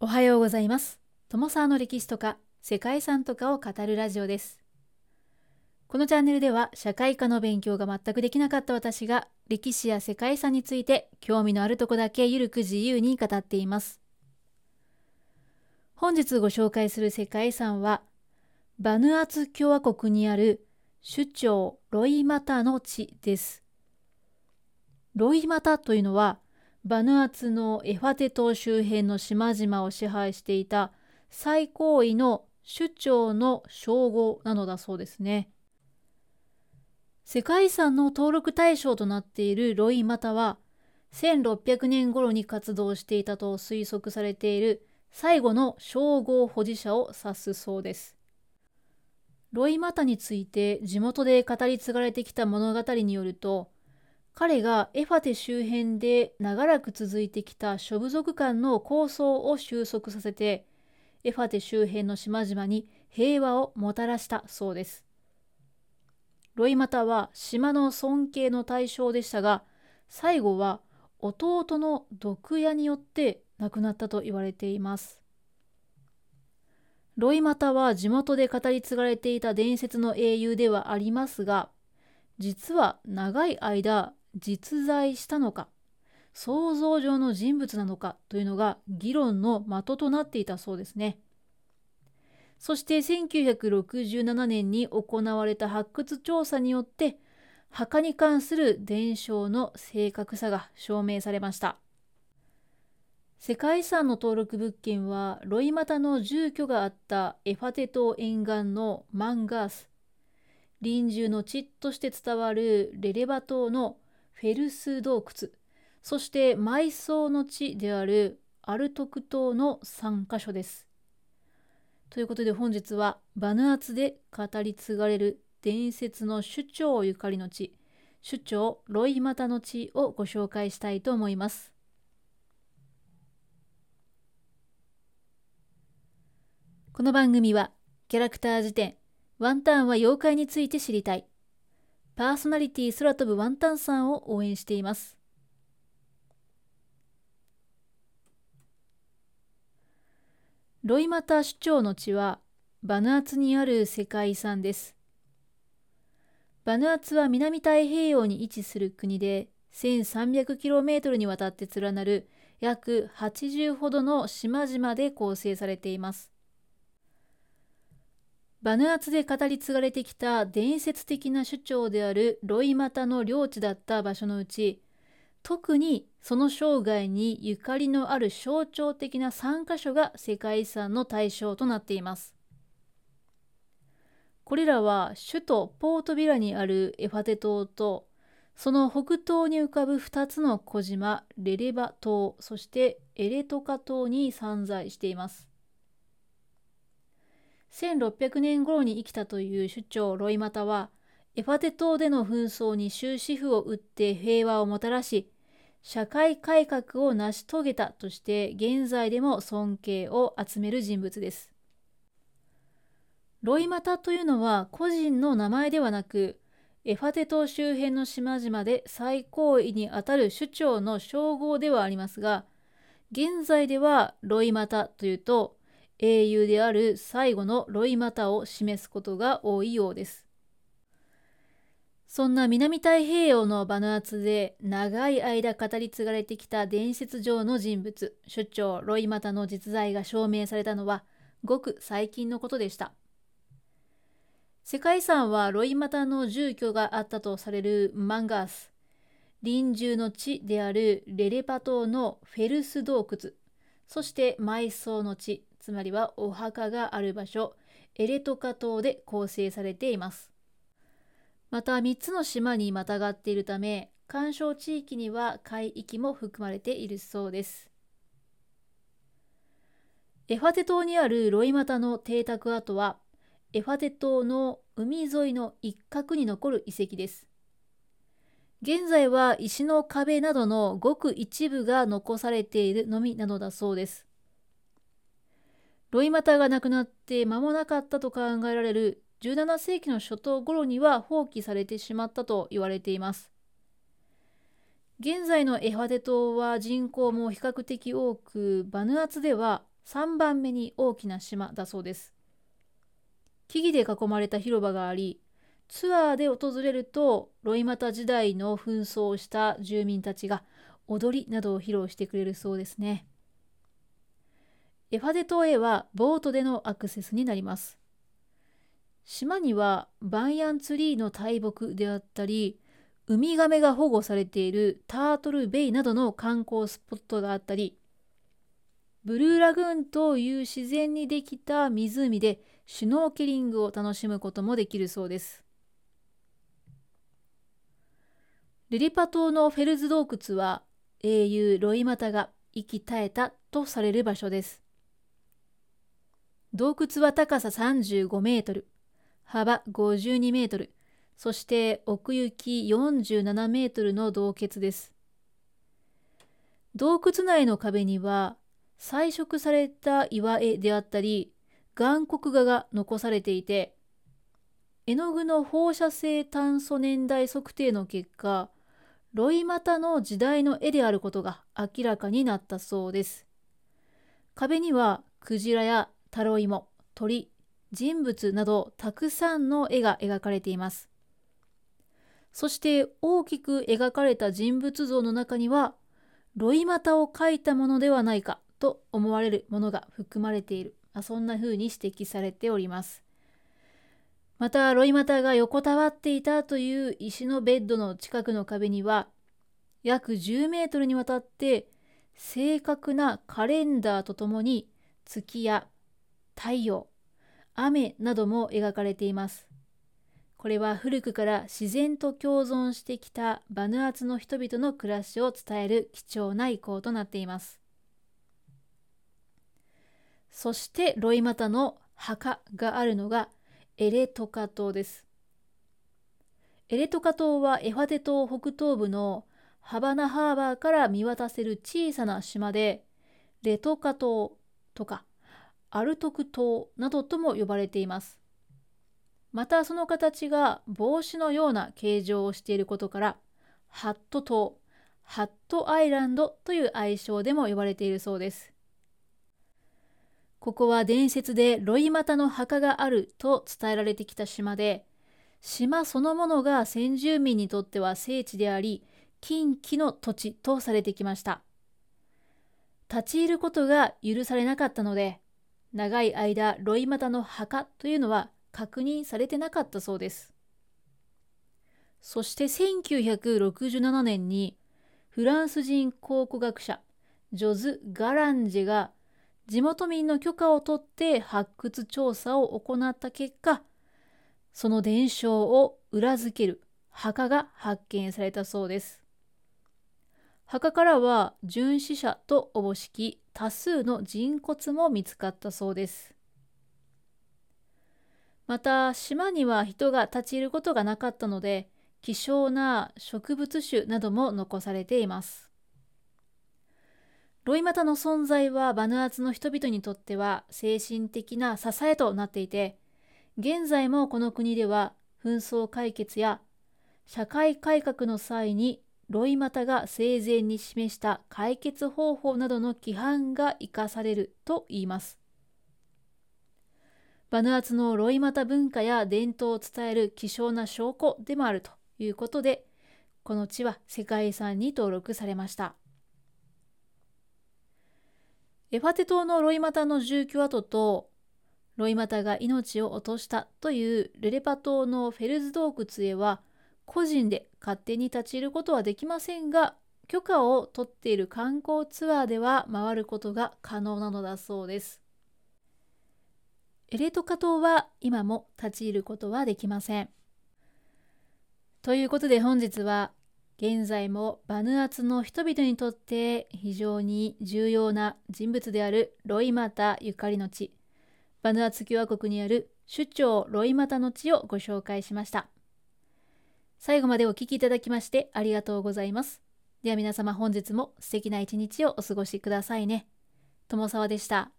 おはようございます。友沢の歴史とか世界遺産とかを語るラジオです。このチャンネルでは社会科の勉強が全くできなかった私が歴史や世界遺産について興味のあるとこだけゆるく自由に語っています。本日ご紹介する世界遺産はバヌアツ共和国にある首長ロイマタの地です。ロイマタというのはバヌアツのエファテ島周辺の島々を支配していた最高位の首長の称号なのだそうですね。世界遺産の登録対象となっているロイマタは1600年頃に活動していたと推測されている最後の称号保持者を指すそうです。ロイマタについて地元で語り継がれてきた物語によると彼がエファテ周辺で長らく続いてきた諸部族間の抗争を収束させてエファテ周辺の島々に平和をもたらしたそうです。ロイマタは島の尊敬の対象でしたが最後は弟の毒矢によって亡くなったと言われています。ロイマタは地元で語り継がれていた伝説の英雄ではありますが実は長い間実在したのか想像上の人物なのかというのが議論の的となっていたそうですね。そして1967年に行われた発掘調査によって墓に関する伝承の正確さが証明されました。世界遺産の登録物件はロイマタの住居があったエファテ島沿岸のマンガース臨終の地として伝わるレレバ島のフェルス洞窟そして埋葬の地であるアルトク島の3カ所です。ということで本日はバヌアツで語り継がれる伝説の首長ゆかりの地首長ロイマタの地をご紹介したいと思います。この番組はキャラクター辞典ワンタンは妖怪について知りたいパーソナリティ空飛ぶワンタンさんを応援しています。ロイマタ首長の地はバヌアツにある世界遺産です。バヌアツは南太平洋に位置する国で 1300km にわたって連なる約80ほどの島々で構成されています。バヌアツで語り継がれてきた伝説的な首長であるロイマタの領地だった場所のうち特にその生涯にゆかりのある象徴的な3カ所が世界遺産の対象となっています。これらは首都ポートビラにあるエファテ島とその北東に浮かぶ2つの小島レレバ島そしてエレトカ島に散在しています。1600年頃に生きたという首長ロイマタはエファテ島での紛争に終止符を打って平和をもたらし社会改革を成し遂げたとして現在でも尊敬を集める人物です。ロイマタというのは個人の名前ではなくエファテ島周辺の島々で最高位にあたる首長の称号ではありますが現在ではロイマタというと英雄である最後のロイマタを示すことが多いようです。そんな南太平洋のバヌアツで長い間語り継がれてきた伝説上の人物、首長ロイマタの実在が証明されたのはごく最近のことでした。世界遺産はロイマタの住居があったとされるマンガース、臨終の地であるレレパ島のフェルス洞窟、そして埋葬の地、つまりはお墓がある場所、エレトカ島で構成されています。また3つの島にまたがっているため、干渉地域には海域も含まれているそうです。エファテ島にあるロイマタの邸宅跡は、エファテ島の海沿いの一角に残る遺跡です。現在は石の壁などのごく一部が残されているのみなのだそうです。ロイマタが亡くなって間もなかったと考えられる17世紀の初頭頃には放棄されてしまったと言われています。現在のエファテ島は人口も比較的多く、バヌアツでは3番目に大きな島だそうです。木々で囲まれた広場があり、ツアーで訪れるとロイマタ時代の紛争をした住民たちが踊りなどを披露してくれるそうですね。エファデ島へはボートでのアクセスになります。島にはバンヤンツリーの大木であったり、ウミガメが保護されているタートルベイなどの観光スポットがあったり、ブルーラグーンという自然にできた湖でシュノーケリングを楽しむこともできるそうです。リリパ島のフェルズ洞窟は英雄ロイマタが生き絶えたとされる場所です。洞窟は高さ35メートル、幅52メートル、そして奥行き47メートルの洞穴です。洞窟内の壁には彩色された岩絵であったり、岩黒画が残されていて、絵の具の放射性炭素年代測定の結果、ロイマタの時代の絵であることが明らかになったそうです。壁にはクジラやタロイモ、鳥、人物などたくさんの絵が描かれています。そして大きく描かれた人物像の中には、ロイマタを描いたものではないかと思われるものが含まれているま。そんな風に指摘されております。またロイマタが横たわっていたという石のベッドの近くの壁には約10メートルにわたって正確なカレンダーとともに月や太陽雨なども描かれていますこれは古くから自然と共存してきたバヌアツの人々の暮らしを伝える貴重な遺構となっていますそしてロイマタの墓があるのがエレトカ島です。エレトカ島はエファテ島北東部のハバナハーバーから見渡せる小さな島で、レトカ島とかアルトク島などとも呼ばれています。またその形が帽子のような形状をしていることから、ハット島、ハットアイランドという愛称でも呼ばれているそうです。ここは伝説でロイマタの墓があると伝えられてきた島で、島そのものが先住民にとっては聖地であり、禁忌の土地とされてきました。立ち入ることが許されなかったので、長い間ロイマタの墓というのは確認されてなかったそうです。そして1967年にフランス人考古学者ジョズ・ガランジェが地元民の許可を取って発掘調査を行った結果、その伝承を裏付ける墓が発見されたそうです。墓からは殉死者とおぼしき多数の人骨も見つかったそうです。また島には人が立ち入ることがなかったので希少な植物種なども残されています。ロイマタの存在はバヌアツの人々にとっては精神的な支えとなっていて、現在もこの国では紛争解決や社会改革の際にロイマタが生前に示した解決方法などの規範が生かされると言います。バヌアツのロイマタ文化や伝統を伝える希少な証拠でもあるということで、この地は世界遺産に登録されました。エファテ島のロイマタの住居跡とロイマタが命を落としたというレレパ島のフェルズ洞窟へは個人で勝手に立ち入ることはできませんが許可を取っている観光ツアーでは回ることが可能なのだそうです。エレトカ島は今も立ち入ることはできません。ということで本日は現在もバヌアツの人々にとって非常に重要な人物であるロイマタゆかりの地、バヌアツ共和国にある首長ロイマタの地をご紹介しました。最後までお聴きいただきましてありがとうございます。では皆様本日も素敵な一日をお過ごしくださいね。友沢でした。